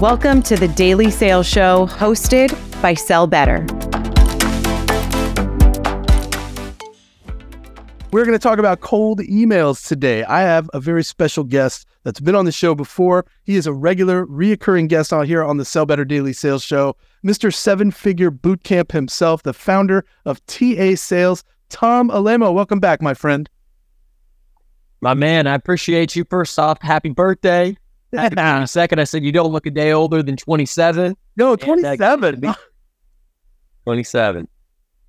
Welcome to the Daily Sales Show hosted by Sell Better. We're going to talk about cold emails today. I have a very special guest that's been on the show before. He is a regular, reoccurring guest out here on the Sell Better Daily Sales Show. Mr. Seven Figure Bootcamp himself, the founder of TA Sales, Tom Alaimo. Welcome back, my friend. My man, I appreciate you. First off, happy birthday. Happy second, I said you don't look a day older than 27. No, 27. 27.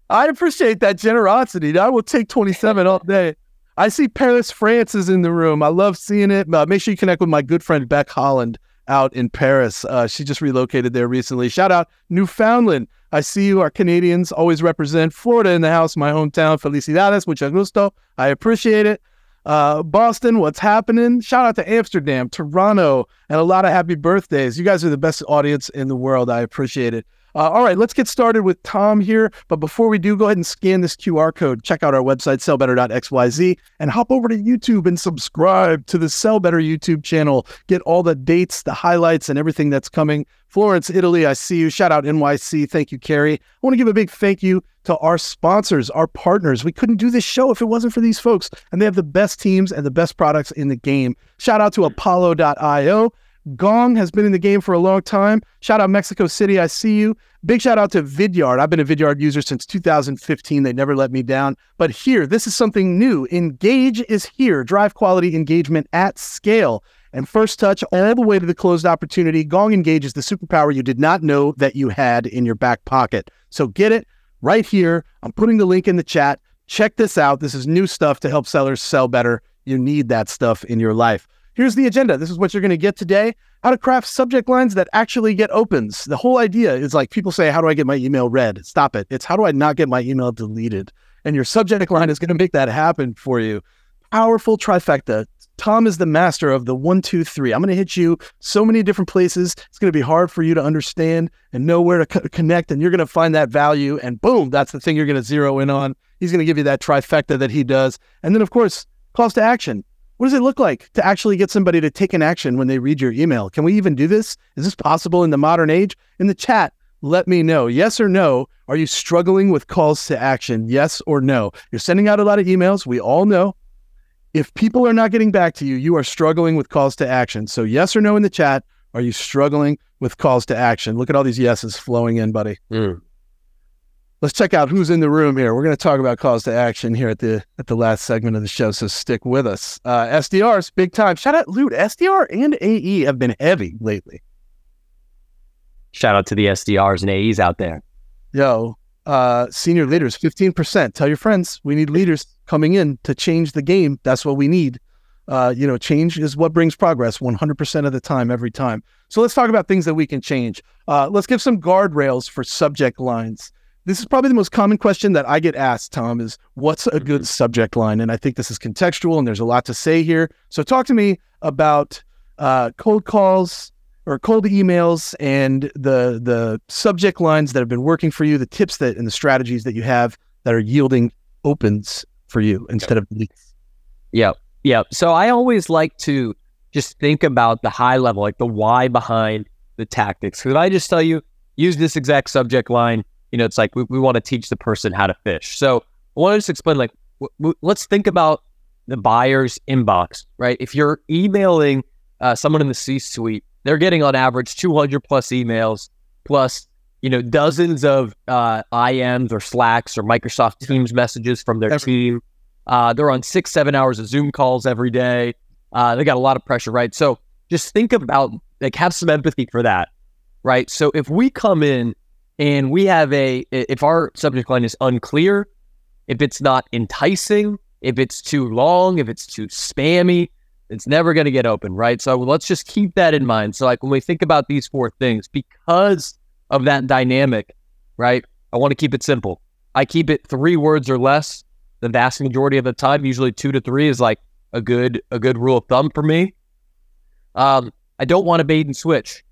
I appreciate that generosity. I will take 27 all day. I see Paris France is in the room. I love seeing it. Uh, make sure you connect with my good friend Becc Holland out in Paris. Uh, she just relocated there recently. Shout out Newfoundland. I see you. Our Canadians always represent Florida in the house, my hometown. Felicidades, mucho gusto. I appreciate it. Uh, Boston, what's happening? Shout out to Amsterdam, Toronto, and a lot of happy birthdays. You guys are the best audience in the world. I appreciate it. Uh, all right, let's get started with Tom here. But before we do, go ahead and scan this QR code. Check out our website, sellbetter.xyz, and hop over to YouTube and subscribe to the Sell Better YouTube channel. Get all the dates, the highlights, and everything that's coming. Florence, Italy, I see you. Shout out NYC. Thank you, Carrie. I want to give a big thank you to our sponsors, our partners. We couldn't do this show if it wasn't for these folks, and they have the best teams and the best products in the game. Shout out to Apollo.io. Gong has been in the game for a long time. Shout out Mexico City, I see you. Big shout out to Vidyard. I've been a Vidyard user since 2015. They never let me down. But here, this is something new. Engage is here. Drive quality engagement at scale. And first touch all the way to the closed opportunity. Gong Engage is the superpower you did not know that you had in your back pocket. So get it right here. I'm putting the link in the chat. Check this out. This is new stuff to help sellers sell better. You need that stuff in your life. Here's the agenda. This is what you're going to get today. How to craft subject lines that actually get opens. The whole idea is like people say, How do I get my email read? Stop it. It's how do I not get my email deleted? And your subject line is going to make that happen for you. Powerful trifecta. Tom is the master of the one, two, three. I'm going to hit you so many different places. It's going to be hard for you to understand and know where to co- connect. And you're going to find that value. And boom, that's the thing you're going to zero in on. He's going to give you that trifecta that he does. And then, of course, calls to action. What does it look like to actually get somebody to take an action when they read your email? Can we even do this? Is this possible in the modern age? In the chat, let me know. Yes or no? Are you struggling with calls to action? Yes or no? You're sending out a lot of emails. We all know. If people are not getting back to you, you are struggling with calls to action. So, yes or no in the chat. Are you struggling with calls to action? Look at all these yeses flowing in, buddy. Mm let's check out who's in the room here. We're going to talk about calls to action here at the at the last segment of the show, so stick with us. Uh, SDRs, big time. Shout out, Loot. SDR and AE have been heavy lately. Shout out to the SDRs and AEs out there. Yo, uh, senior leaders, fifteen percent. Tell your friends we need leaders coming in to change the game. That's what we need. Uh, you know, change is what brings progress 100% of the time, every time. So let's talk about things that we can change. Uh, let's give some guardrails for subject lines this is probably the most common question that I get asked, Tom, is what's a good mm-hmm. subject line? And I think this is contextual and there's a lot to say here. So talk to me about uh, cold calls or cold emails and the the subject lines that have been working for you, the tips that and the strategies that you have that are yielding opens for you instead of leaks. Yeah. Yeah. So I always like to just think about the high level, like the why behind the tactics. Could I just tell you, use this exact subject line you know, it's like we, we want to teach the person how to fish. So I want to just explain, like, w- w- let's think about the buyer's inbox, right? If you're emailing uh, someone in the C-suite, they're getting on average 200 plus emails, plus you know dozens of uh, IMs or Slacks or Microsoft Teams messages from their every- team. Uh, they're on six, seven hours of Zoom calls every day. Uh, they got a lot of pressure, right? So just think about like have some empathy for that, right? So if we come in and we have a, if our subject line is unclear, if it's not enticing, if it's too long, if it's too spammy, it's never going to get open, right? So let's just keep that in mind. So, like when we think about these four things, because of that dynamic, right? I want to keep it simple. I keep it three words or less the vast majority of the time. Usually, two to three is like a good a good rule of thumb for me. Um, I don't want to bait and switch.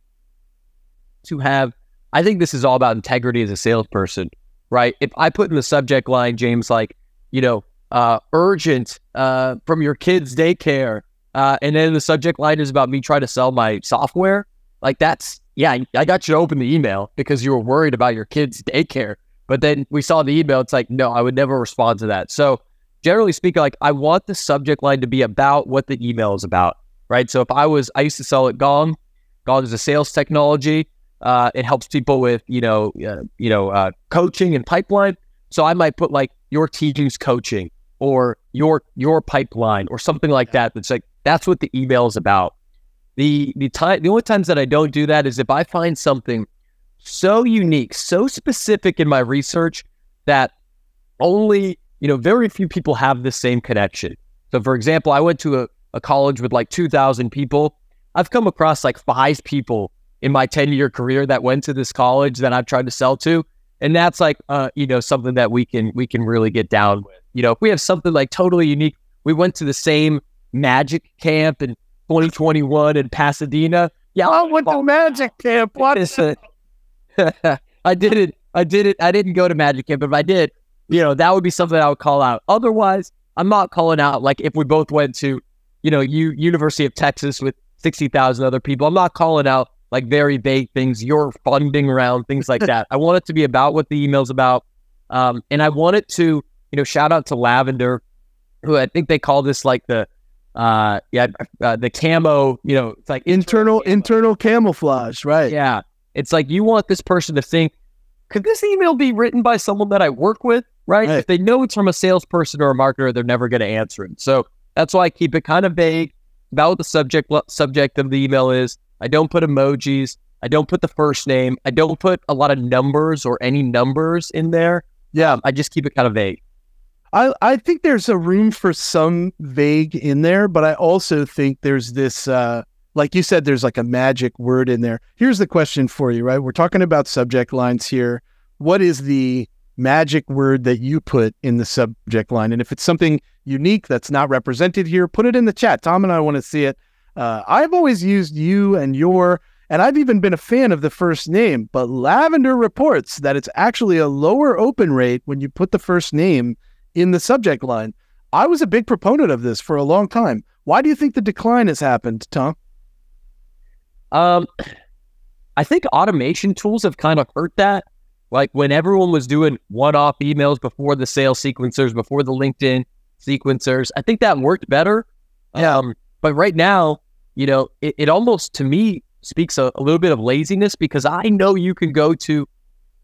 To have I think this is all about integrity as a salesperson, right? If I put in the subject line, James, like, you know, uh, urgent uh, from your kid's daycare, uh, and then the subject line is about me trying to sell my software, like that's yeah, I got you to open the email because you were worried about your kids' daycare. But then we saw the email. It's like, no, I would never respond to that. So generally speaking, like I want the subject line to be about what the email is about, right? So if I was, I used to sell at Gong. Gong is a sales technology. Uh, it helps people with, you know, uh, you know, uh, coaching and pipeline. So I might put like your teachings coaching or your your pipeline or something like that. That's like that's what the email is about. The the time the only times that I don't do that is if I find something so unique, so specific in my research that only, you know, very few people have the same connection. So for example, I went to a, a college with like 2,000 people. I've come across like five people in my 10 year career that went to this college that I've tried to sell to. And that's like, uh, you know, something that we can, we can really get down with. You know, if we have something like totally unique, we went to the same magic camp in 2021 in Pasadena. Yeah, I went to magic camp. What is it? I did it. I did it. I didn't go to Magic Camp, but if I did, you know, that would be something I would call out. Otherwise, I'm not calling out like if we both went to, you know, U- University of Texas with 60,000 other people. I'm not calling out like very vague things, your funding round, things like that. I want it to be about what the email's about. Um, and I want it to, you know, shout out to Lavender, who I think they call this like the, uh, yeah, uh, the camo, you know, it's like internal, internal camouflage, right? Yeah. It's like you want this person to think, could this email be written by someone that I work with? Right? right. If they know it's from a salesperson or a marketer, they're never going to answer it. So that's why I keep it kind of vague about what the subject subject of the email is. I don't put emojis. I don't put the first name. I don't put a lot of numbers or any numbers in there. Yeah, I just keep it kind of vague. I, I think there's a room for some vague in there, but I also think there's this uh, like you said, there's like a magic word in there. Here's the question for you, right? We're talking about subject lines here. What is the magic word that you put in the subject line? And if it's something unique that's not represented here, put it in the chat. Tom and I want to see it. Uh, I've always used you and your, and I've even been a fan of the first name, but Lavender reports that it's actually a lower open rate when you put the first name in the subject line. I was a big proponent of this for a long time. Why do you think the decline has happened, Tom? Um, I think automation tools have kind of hurt that. Like when everyone was doing one-off emails before the sales sequencers, before the LinkedIn sequencers, I think that worked better. Yeah. Um, but right now, you know, it, it almost to me speaks a, a, little bit of laziness because I know you can go to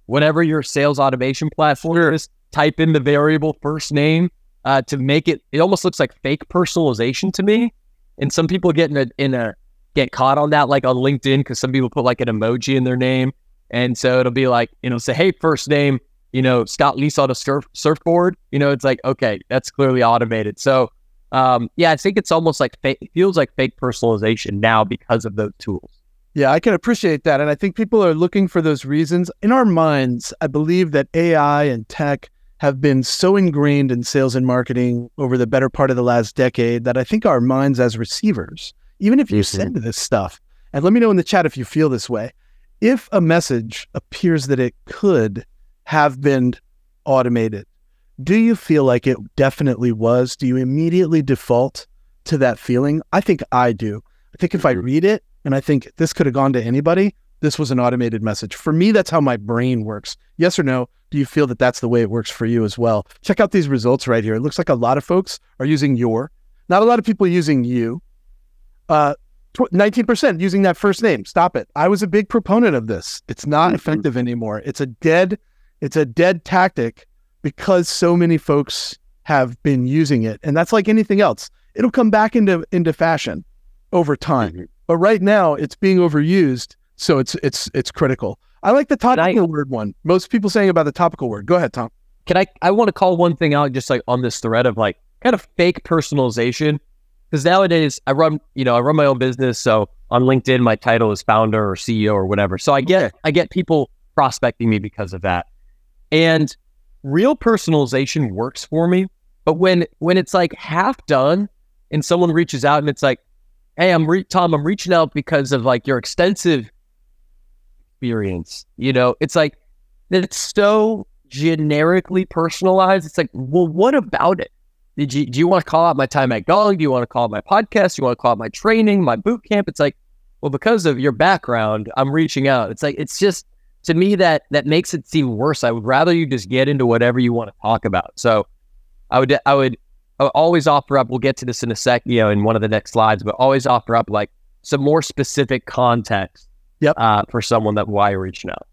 whatever your sales automation platform sure. is, type in the variable first name uh, to make it. It almost looks like fake personalization to me. And some people get in a in a get caught on that, like on LinkedIn, because some people put like an emoji in their name. And so it'll be like, you know, say, hey, first name, you know, Scott Leese on a surf, surfboard. You know, it's like, okay, that's clearly automated. So, um, yeah, I think it's almost like fake, it feels like fake personalization now because of those tools. Yeah, I can appreciate that. And I think people are looking for those reasons. In our minds, I believe that AI and tech have been so ingrained in sales and marketing over the better part of the last decade that I think our minds as receivers even if you mm-hmm. send this stuff, and let me know in the chat if you feel this way. If a message appears that it could have been automated, do you feel like it definitely was? Do you immediately default to that feeling? I think I do. I think if I mm-hmm. read it and I think this could have gone to anybody, this was an automated message. For me, that's how my brain works. Yes or no? Do you feel that that's the way it works for you as well? Check out these results right here. It looks like a lot of folks are using your, not a lot of people using you. Uh, 19% using that first name. Stop it. I was a big proponent of this. It's not mm-hmm. effective anymore. It's a dead it's a dead tactic because so many folks have been using it. And that's like anything else. It'll come back into into fashion over time. Mm-hmm. But right now it's being overused, so it's it's it's critical. I like the topical I, word one. Most people saying about the topical word. Go ahead, Tom. Can I I want to call one thing out just like on this thread of like kind of fake personalization because nowadays I run, you know, I run my own business. So on LinkedIn, my title is founder or CEO or whatever. So I get, okay. I get people prospecting me because of that. And real personalization works for me. But when, when it's like half done and someone reaches out and it's like, Hey, I'm re- Tom, I'm reaching out because of like your extensive experience. You know, it's like, it's so generically personalized. It's like, well, what about it? Did you, do you want to call out my time at Gong? Do you want to call out my podcast? Do you want to call out my training, my boot camp? It's like, well, because of your background, I'm reaching out. It's like it's just to me that that makes it seem worse. I would rather you just get into whatever you want to talk about. So I would I would, I would always offer up. We'll get to this in a sec, you know, in one of the next slides, but always offer up like some more specific context. Yep. Uh, for someone that why reaching out.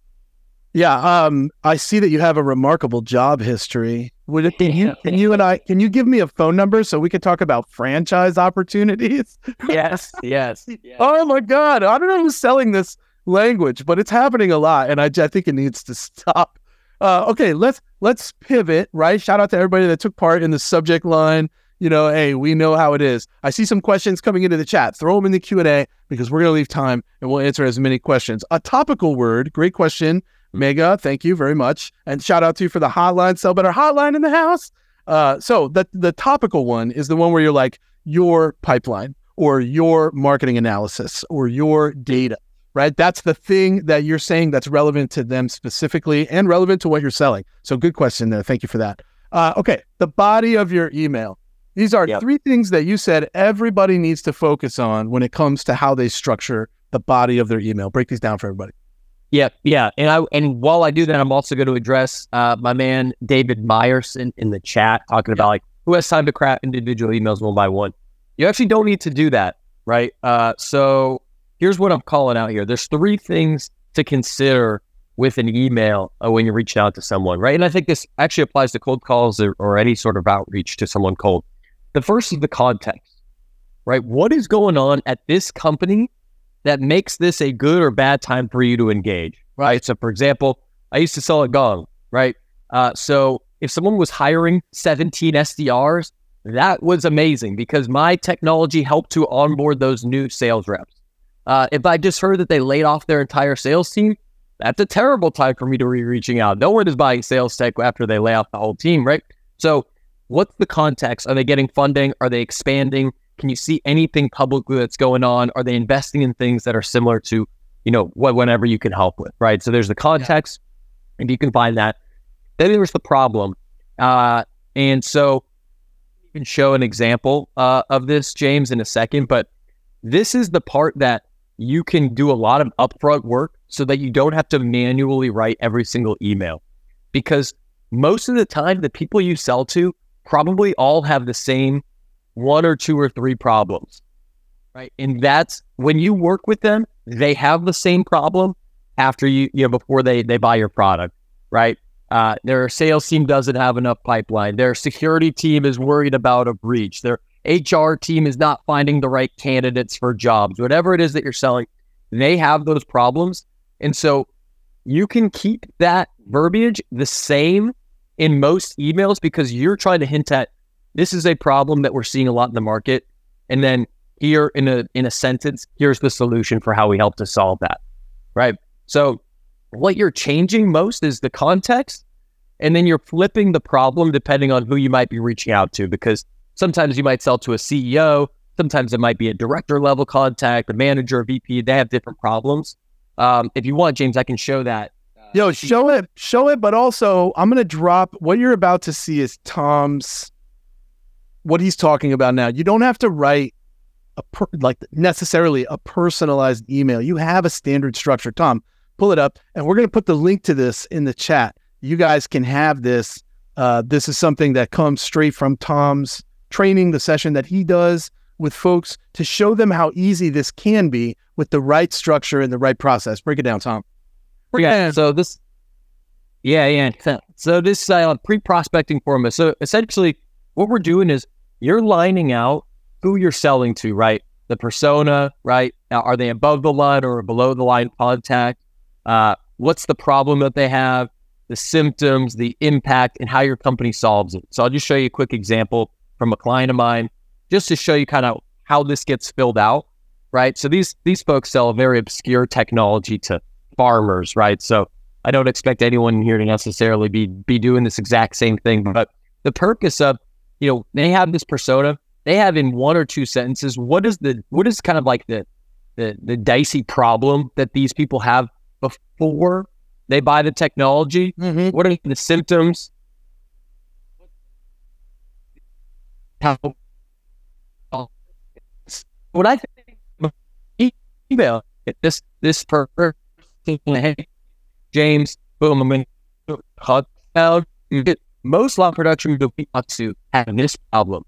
Yeah, um, I see that you have a remarkable job history. Would it, can you can you and I can you give me a phone number so we can talk about franchise opportunities? Yes, yes. yes. Oh my god, I don't know who's selling this language, but it's happening a lot, and I, I think it needs to stop. Uh, okay, let's let's pivot. Right, shout out to everybody that took part in the subject line. You know, hey, we know how it is. I see some questions coming into the chat. Throw them in the Q and A because we're gonna leave time and we'll answer as many questions. A topical word, great question, Mega. Thank you very much, and shout out to you for the hotline. Sell better hotline in the house. Uh, so the the topical one is the one where you're like your pipeline or your marketing analysis or your data, right? That's the thing that you're saying that's relevant to them specifically and relevant to what you're selling. So good question there. Thank you for that. Uh, okay, the body of your email. These are Yep. three things that you said everybody needs to focus on when it comes to how they structure the body of their email. Break these down for everybody. Yeah, yeah, and I and while I do that, I'm also going to address uh, my man David Myers in, in the chat talking about like who has time to craft individual emails one by one. You actually don't need to do that, right? Uh, so here's what I'm calling out here. There's three things to consider with an email uh, when you're reaching out to someone, right? And I think this actually applies to cold calls or, or any sort of outreach to someone cold. The first is the context, right? What is going on at this company that makes this a good or bad time for you to engage, right? So, for example, I used to sell at Gong, right? Uh, so, if someone was hiring 17 SDRs, that was amazing because my technology helped to onboard those new sales reps. Uh, if I just heard that they laid off their entire sales team, that's a terrible time for me to be reaching out. No one is buying sales tech after they lay off the whole team, right? So, what's the context? Are they getting funding? Are they expanding? Can you see anything publicly that's going on? Are they investing in things that are similar to, you know, what whatever you can help with, right? So there's the context, and you can find that. Then there's the problem, uh, and so you can show an example uh, of this, James, in a second. But this is the part that you can do a lot of upfront work so that you don't have to manually write every single email, because most of the time the people you sell to probably all have the same one or two or three problems, right? And that's when you work with them, they have the same problem after you, you know, before they they buy your product, right? Uh, their sales team doesn't have enough pipeline. Their security team is worried about a breach. Their HR team is not finding the right candidates for jobs. Whatever it is that you're selling, they have those problems, and so you can keep that verbiage the same in most emails because you're trying to hint at this is a problem that we're seeing a lot in the market. And then here in a in a sentence here's the solution for how we help to solve that right? So what you're changing most is the context and then you're flipping the problem depending on who you might be reaching out to because sometimes you might sell to a CEO sometimes it might be a director level contact a manager a VP they have different problems um, if you want James I can show that Uh, Yo, show it, show it, but also I'm gonna drop what you're about to see is Tom's what he's talking about now. You don't have to write a per, like necessarily a personalized email. You have a standard structure. Tom, pull it up, and we're gonna put the link to this in the chat. You guys can have this. Uh, this is something that comes straight from Tom's training, the session that he does with folks to show them how easy this can be with the right structure and the right process. Break it down, Tom. Break yeah. down. So this, yeah, yeah. So, so this uh, pre-prospecting format. So essentially, what we're doing is you're lining out who you're selling to, right? The persona, right? Now, are they above the line or below the line contact? Uh, what's the problem that they have? The symptoms, the impact, and how your company solves it. So I'll just show you a quick example from a client of mine, just to show you kind of how this gets filled out, right? So these these folks sell a very obscure technology to farmers, right? So I don't expect anyone here to necessarily be be doing this exact same thing, but the purpose of you know they have this persona, they have in one or two sentences what is the what is kind of like the the the dicey problem that these people have before they buy the technology. Mm-hmm. What are the symptoms? How what I think email. This this person, hey, James, boom, I'm to hot. Most law production people we talk to have this problem.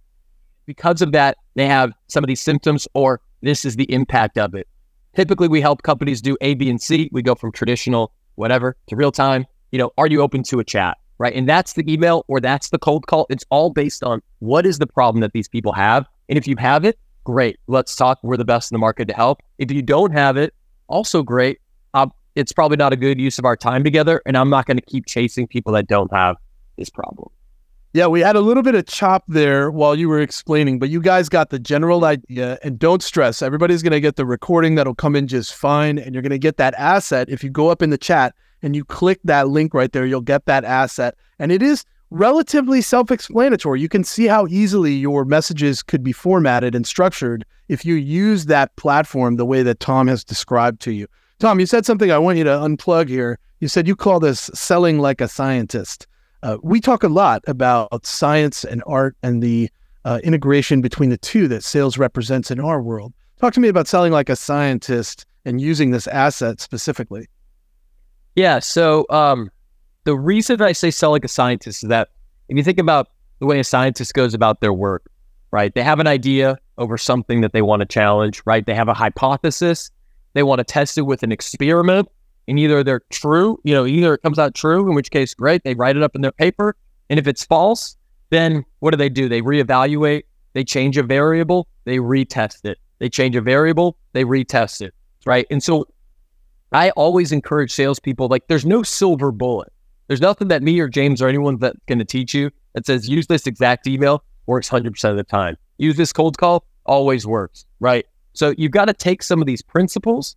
Because of that, they have some of these symptoms, or this is the impact of it. Typically, we help companies do A, B, and C. We go from traditional, whatever, to real time. You know, are you open to a chat? Right. And that's the email or that's the cold call. It's all based on what is the problem that these people have. And if you have it, great. Let's talk. We're the best in the market to help. If you don't have it, also great. Um, it's probably not a good use of our time together. And I'm not going to keep chasing people that don't have this problem. Yeah, we had a little bit of chop there while you were explaining, but you guys got the general idea. And don't stress, everybody's going to get the recording that'll come in just fine. And you're going to get that asset. If you go up in the chat and you click that link right there, you'll get that asset. And it is relatively self explanatory. You can see how easily your messages could be formatted and structured if you use that platform the way that Tom has described to you. Tom, you said something I want you to unplug here. You said you call this selling like a scientist. Uh, we talk a lot about science and art and the uh, integration between the two that sales represents in our world. Talk to me about selling like a scientist and using this asset specifically. Yeah. So um, the reason I say sell like a scientist is that if you think about the way a scientist goes about their work, right? They have an idea over something that they want to challenge, right? They have a hypothesis. They want to test it with an experiment and either they're true, you know, either it comes out true, in which case, great, they write it up in their paper. And if it's false, then what do they do? They reevaluate, they change a variable, they retest it. They change a variable, they retest it, right? And so I always encourage salespeople like, there's no silver bullet. There's nothing that me or James or anyone that's going to teach you that says use this exact email works 100% of the time. Use this cold call always works, right? So you've got to take some of these principles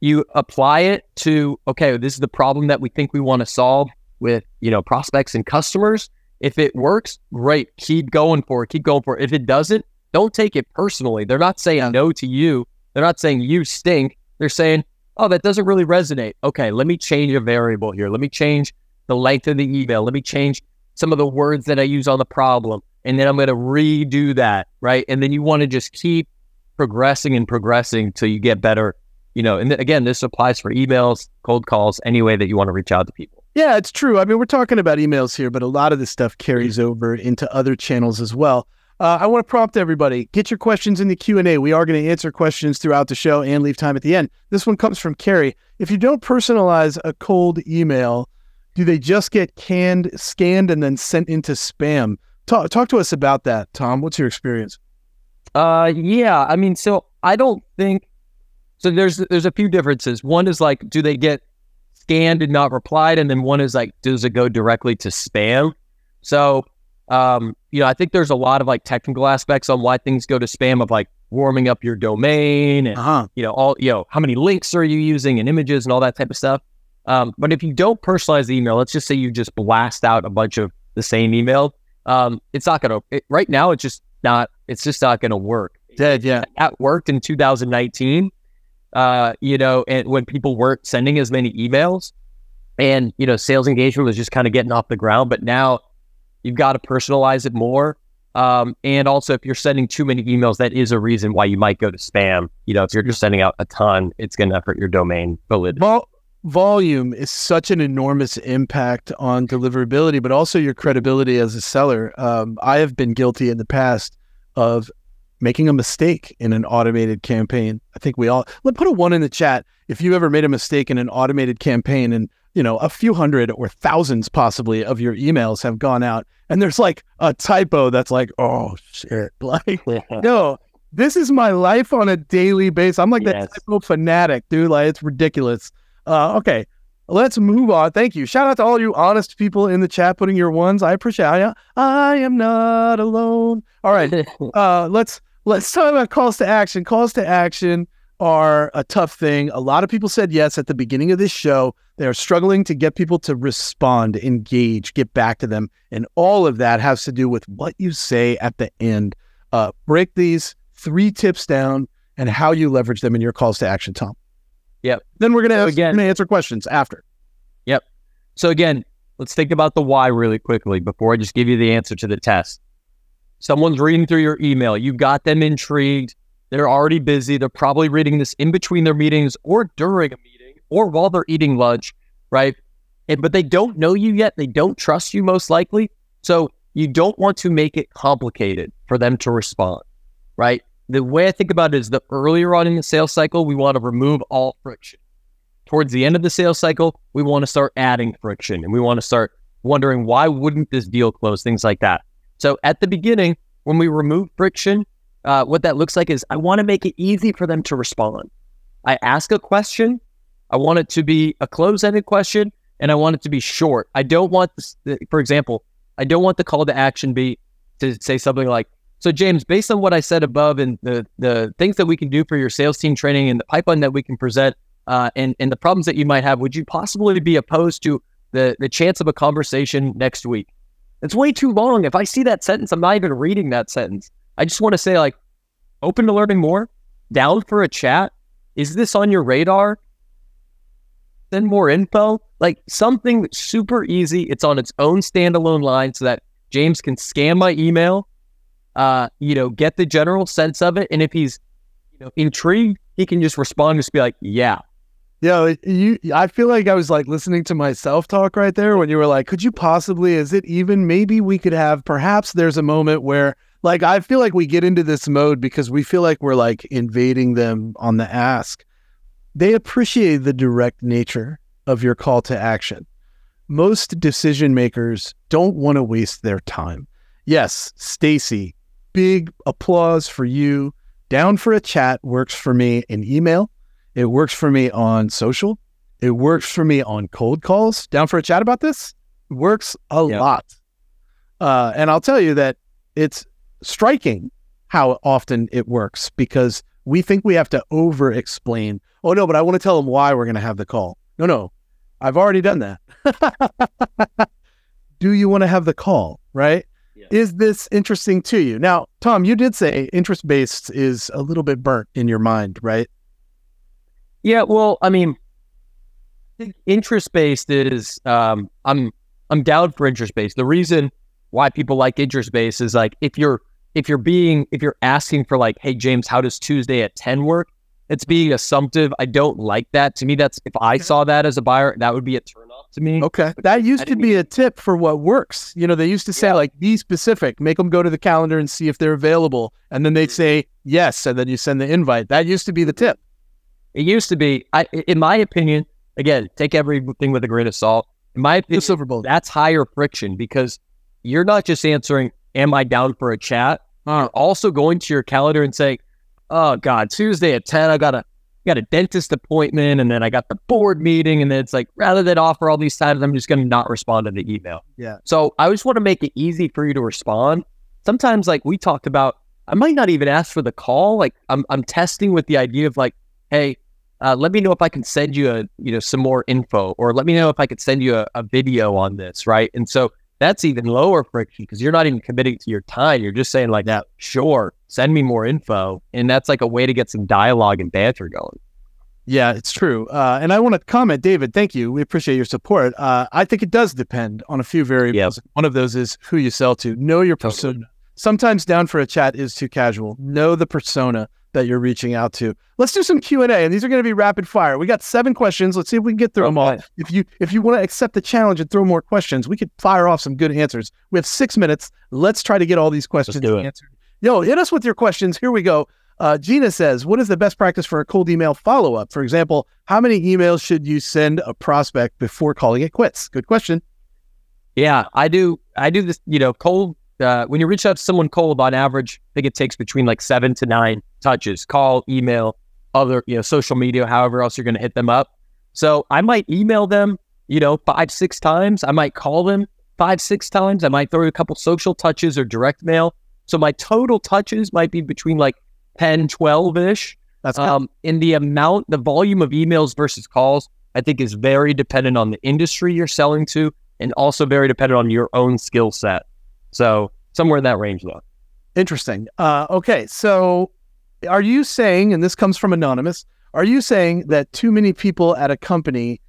you apply it to okay this is the problem that we think we want to solve with you know prospects and customers if it works great keep going for it keep going for it if it doesn't don't take it personally they're not saying no to you they're not saying you stink they're saying oh that doesn't really resonate okay let me change a variable here let me change the length of the email let me change some of the words that i use on the problem and then i'm going to redo that right and then you want to just keep progressing and progressing till you get better you know, and th- again, this applies for emails, cold calls, any way that you want to reach out to people. Yeah, it's true. I mean, we're talking about emails here, but a lot of this stuff carries over into other channels as well. Uh, I want to prompt everybody: get your questions in the Q and A. We are going to answer questions throughout the show and leave time at the end. This one comes from Carrie. If you don't personalize a cold email, do they just get canned, scanned, and then sent into spam? Talk, talk to us about that, Tom. What's your experience? Uh, yeah. I mean, so I don't think so there's there's a few differences. One is like, do they get scanned and not replied? And then one is like, does it go directly to spam? So um, you know, I think there's a lot of like technical aspects on why things go to spam of like warming up your domain and uh-huh. you know, all you know, how many links are you using and images and all that type of stuff. Um, but if you don't personalize the email, let's just say you just blast out a bunch of the same email, um, it's not gonna it, right now it's just not it's just not gonna work. Dead, yeah. That worked in 2019 uh, you know, and when people weren't sending as many emails and, you know, sales engagement was just kind of getting off the ground. But now you've got to personalize it more. Um, and also, if you're sending too many emails, that is a reason why you might go to spam. You know, if you're just sending out a ton, it's going to hurt your domain validity. Vol- volume is such an enormous impact on deliverability, but also your credibility as a seller. Um, I have been guilty in the past of making a mistake in an automated campaign. I think we all let put a one in the chat if you ever made a mistake in an automated campaign and you know a few hundred or thousands possibly of your emails have gone out and there's like a typo that's like oh shit like no this is my life on a daily basis. I'm like yes. that typo fanatic, dude. Like it's ridiculous. Uh, okay, let's move on. Thank you. Shout out to all you honest people in the chat putting your ones. I appreciate it. I am not alone. All right. Uh, let's let's talk about calls to action. Calls to action are a tough thing. A lot of people said yes at the beginning of this show. They are struggling to get people to respond, engage, get back to them. And all of that has to do with what you say at the end. Uh, break these three tips down and how you leverage them in your calls to action, Tom. Yep. Then we're going to answer questions after. Yep. So again, let's think about the why really quickly before I just give you the answer to the test someone's reading through your email, you've got them intrigued, They're already busy. They're probably reading this in between their meetings or during a meeting or while they're eating lunch, right? And, but they don't know you yet. They don't trust you, most likely. So you don't want to make it complicated for them to respond, right? The way I think about it is the earlier on in the sales cycle, we want to remove all friction. Towards the end of the sales cycle, we want to start adding friction and we want to start wondering why wouldn't this deal close, things like that. So at the beginning, when we remove friction, uh, what that looks like is I want to make it easy for them to respond. I ask a question. I want it to be a close ended question and I want it to be short. I don't want, this, for example, I don't want the call to action be to say something like, so James, based on what I said above and the the things that we can do for your sales team training and the pipeline that we can present uh, and and the problems that you might have, would you possibly be opposed to the the chance of a conversation next week? It's way too long. If I see that sentence, I'm not even reading that sentence. I just want to say like, open to learning more, down for a chat. Is this on your radar? Send more info, like something super easy. It's on its own standalone line so that James can scan my email, uh, you know, get the general sense of it. And if he's, you know, intrigued, he can just respond, just be like, yeah. Yeah, you. I feel like I was like listening to myself talk right there when you were like, "Could you possibly? Is it even? Maybe we could have. Perhaps there's a moment where, like, I feel like we get into this mode because we feel like we're like invading them on the ask. They appreciate the direct nature of your call to action. Most decision makers don't want to waste their time. Yes, Stacy, big applause for you. Down for a chat works for me in email. It works for me on social. It works for me on cold calls. Down for a chat about this? Works a Yep. lot. Uh, and I'll tell you that it's striking how often it works because we think we have to over explain. Oh, no, but I want to tell them why we're going to have the call. No, no, I've already done that. Do you want to have the call? Right? Yeah. Is this interesting to you? Now, Tom, you did say interest based is a little bit burnt in your mind, right? Yeah, well, I mean, interest based is um, I'm I'm down for interest based. The reason why people like interest based is like if you're if you're being if you're asking for like, hey James, how does Tuesday at ten work? It's being mm-hmm. assumptive. I don't like that. To me, that's if I saw that as a buyer, that would be a turn off to me. Okay. That used to be a tip for what works. You know, they used to say, Yeah. like, be specific, make them go to the calendar and see if they're available. And then they'd mm-hmm. say yes. And then you send the invite. That used to be the tip. It used to be, I, in my opinion, again, take everything with a grain of salt. In my The opinion, silver bullet. that's higher friction because you're not just answering, "Am I down for a chat?" You're also going to your calendar and saying, "Oh God, Tuesday at ten, I got a got a dentist appointment, and then I got the board meeting, and then it's like rather than offer all these times, I'm just going to not respond to the email." Yeah. So I just want to make it easy for you to respond. Sometimes, like we talked about, I might not even ask for the call. Like I'm I'm testing with the idea of like, hey, uh, let me know if I can send you a you know some more info, or let me know if I could send you a, a video on this, right? And so that's even lower friction because you're not even committing to your time. You're just saying like, that, sure, send me more info, and that's like a way to get some dialogue and banter going. Yeah, it's true. Uh, and I want to comment, David, thank you. We appreciate your support. Uh, I think it does depend on a few variables. One of those is who you sell to. Know your Totally. persona. Sometimes down for a chat is too casual. Know the persona that you're reaching out to. Let's do some Q&A, and these are going to be rapid fire. We got seven questions. Let's see if we can get through them all. If you if you want to accept the challenge and throw more questions, we could fire off some good answers. We have six minutes. Let's try to get all these questions answered. Yo, hit us with your questions. Here we go. Uh, Gina says, "What is the best practice for a cold email follow up? For example, how many emails should you send a prospect before calling it quits?" Good question. Yeah, I do. I do this. You know, cold. Uh, when you reach out to someone cold, on average, I think it takes between like seven to nine touches: call, email, other, you know, social media, however else you're going to hit them up. So I might email them, you know, five, six times. I might call them five, six times. I might throw a couple social touches or direct mail. So my total touches might be between like 10, 12 ish. That's Um, in the amount, the volume of emails versus calls, I think is very dependent on the industry you're selling to and also very dependent on your own skill set. So somewhere in that range, though. Interesting. Uh, okay, so are you saying, and this comes from anonymous, are you saying that too many people at a company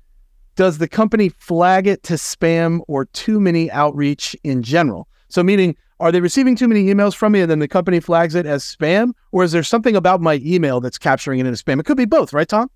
does the company flag it to spam or too many outreach in general? So, meaning, Are they receiving too many emails from me and then the company flags it as spam? Or is there something about my email that's capturing it as spam? It could be both, right, Tom?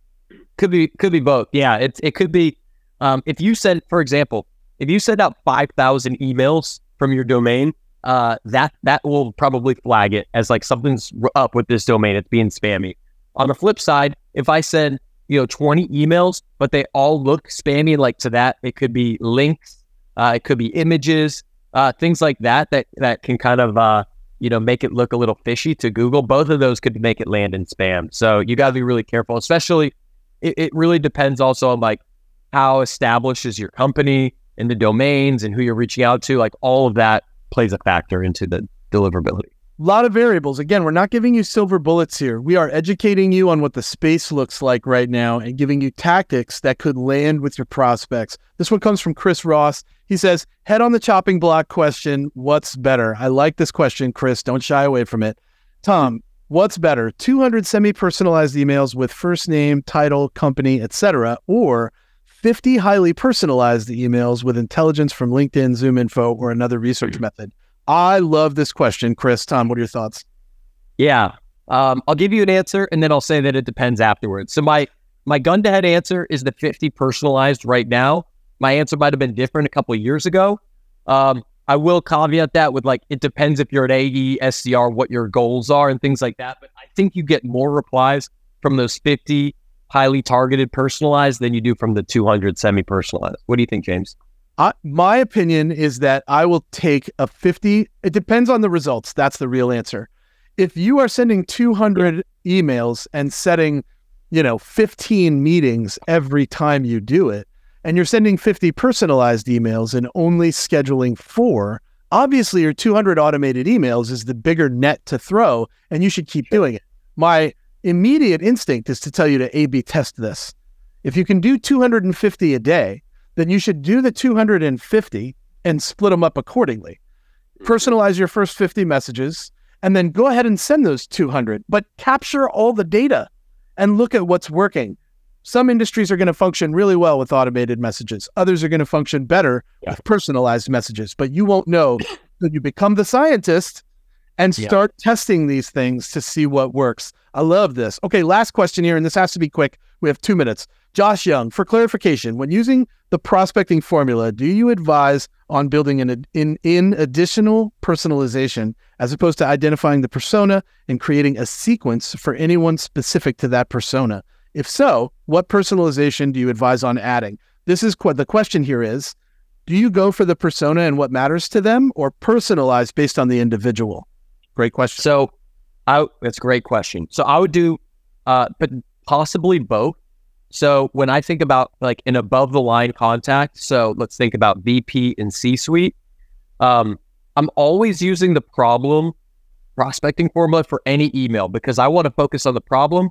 Could be could be both. Yeah, it it could be. Um, if you send, for example, if you send out five thousand emails from your domain, uh, that that will probably flag it as like something's up with this domain. It's being spammy. On the flip side, if I send you know twenty emails, but they all look spammy, like to that, it could be links, uh, it could be images, uh, things like that that that can kind of uh, you know make it look a little fishy to Google. Both of those could make it land in spam. So you got to be really careful, especially it, it really depends also on like how established is your company and the domains and who you're reaching out to. Like all of that plays a factor into the deliverability. A lot of variables. Again, we're not giving you silver bullets here. We are educating you on what the space looks like right now and giving you tactics that could land with your prospects. This one comes from Chris Ross. He says, Head on the chopping block question What's better? I like this question, Chris. Don't shy away from it. Tom, What's better, 200 semi-personalized emails with first name, title, company, etc., or 50 highly personalized emails with intelligence from LinkedIn, ZoomInfo, or another research method? I love this question, Chris. Tom, what are your thoughts? Yeah, um, I'll give you an answer, and then I'll say that it depends afterwards. So my my gun to head answer is the 50 personalized right now. My answer might have been different a couple of years ago. Um, I will caveat that with like it depends if you're an AE, SDR, what your goals are and things like that. But I think you get more replies from those 50 highly targeted personalized than you do from the 200 semi personalized. What do you think, James? Uh, my opinion is that I will take a 50. It depends on the results. That's the real answer. If you are sending 200 emails and setting, you know, 15 meetings every time you do it, and you're sending 50 personalized emails and only scheduling four, obviously your 200 automated emails is the bigger net to throw, and you should keep doing it. My immediate instinct is to tell you to A B test this. If you can do 250 a day, then you should do the 250 and split them up accordingly. Mm-hmm. Personalize your first 50 messages and then go ahead and send those 200, but capture all the data and look at what's working. Some industries are going to function really well with automated messages. Others are going to function better yeah. with personalized messages, but you won't know until you become the scientist and start yeah. testing these things to see what works. I love this. Okay, last question here, and this has to be quick. We have two minutes. Josh Young, for clarification, when using the prospecting formula, do you advise on building an in, in additional personalization as opposed to identifying the persona and creating a sequence for anyone specific to that persona? If so, what personalization do you advise on adding? This is what the question here is. Do you go for the persona and what matters to them or personalize based on the individual? Great question. So, I, that's a great question. So I would do, uh, but possibly both. So when I think about like an above the line contact, so let's think about VP and C suite. Um, I'm always using the problem prospecting formula for any email because I want to focus on the problem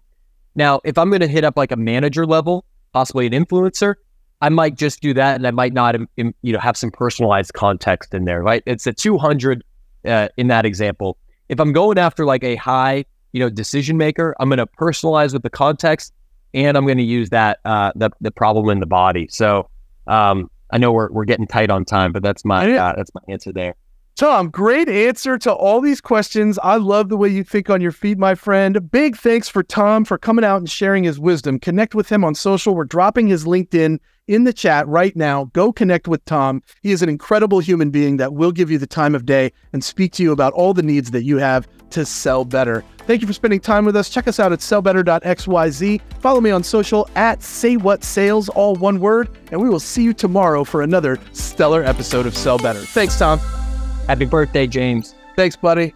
now, if I'm going to hit up like a manager level, possibly an influencer, I might just do that, and I might not, you know, have some personalized context in there. Right? It's a 200 uh, in that example. If I'm going after like a high, you know, decision maker, I'm going to personalize with the context, and I'm going to use that uh, the the problem in the body. So um, I know we're we're getting tight on time, but that's my uh, that's my answer there. Tom, great answer to all these questions. I love the way you think on your feet, my friend. Big thanks for Tom for coming out and sharing his wisdom. Connect with him on social. We're dropping his LinkedIn in the chat right now. Go connect with Tom. He is an incredible human being that will give you the time of day and speak to you about all the needs that you have to sell better. Thank you for spending time with us. Check us out at sellbetter.xyz. Follow me on social at Say What Sales, all one word, and we will see you tomorrow for another stellar episode of Sell Better. Thanks, Tom. Happy birthday, James. Thanks, buddy.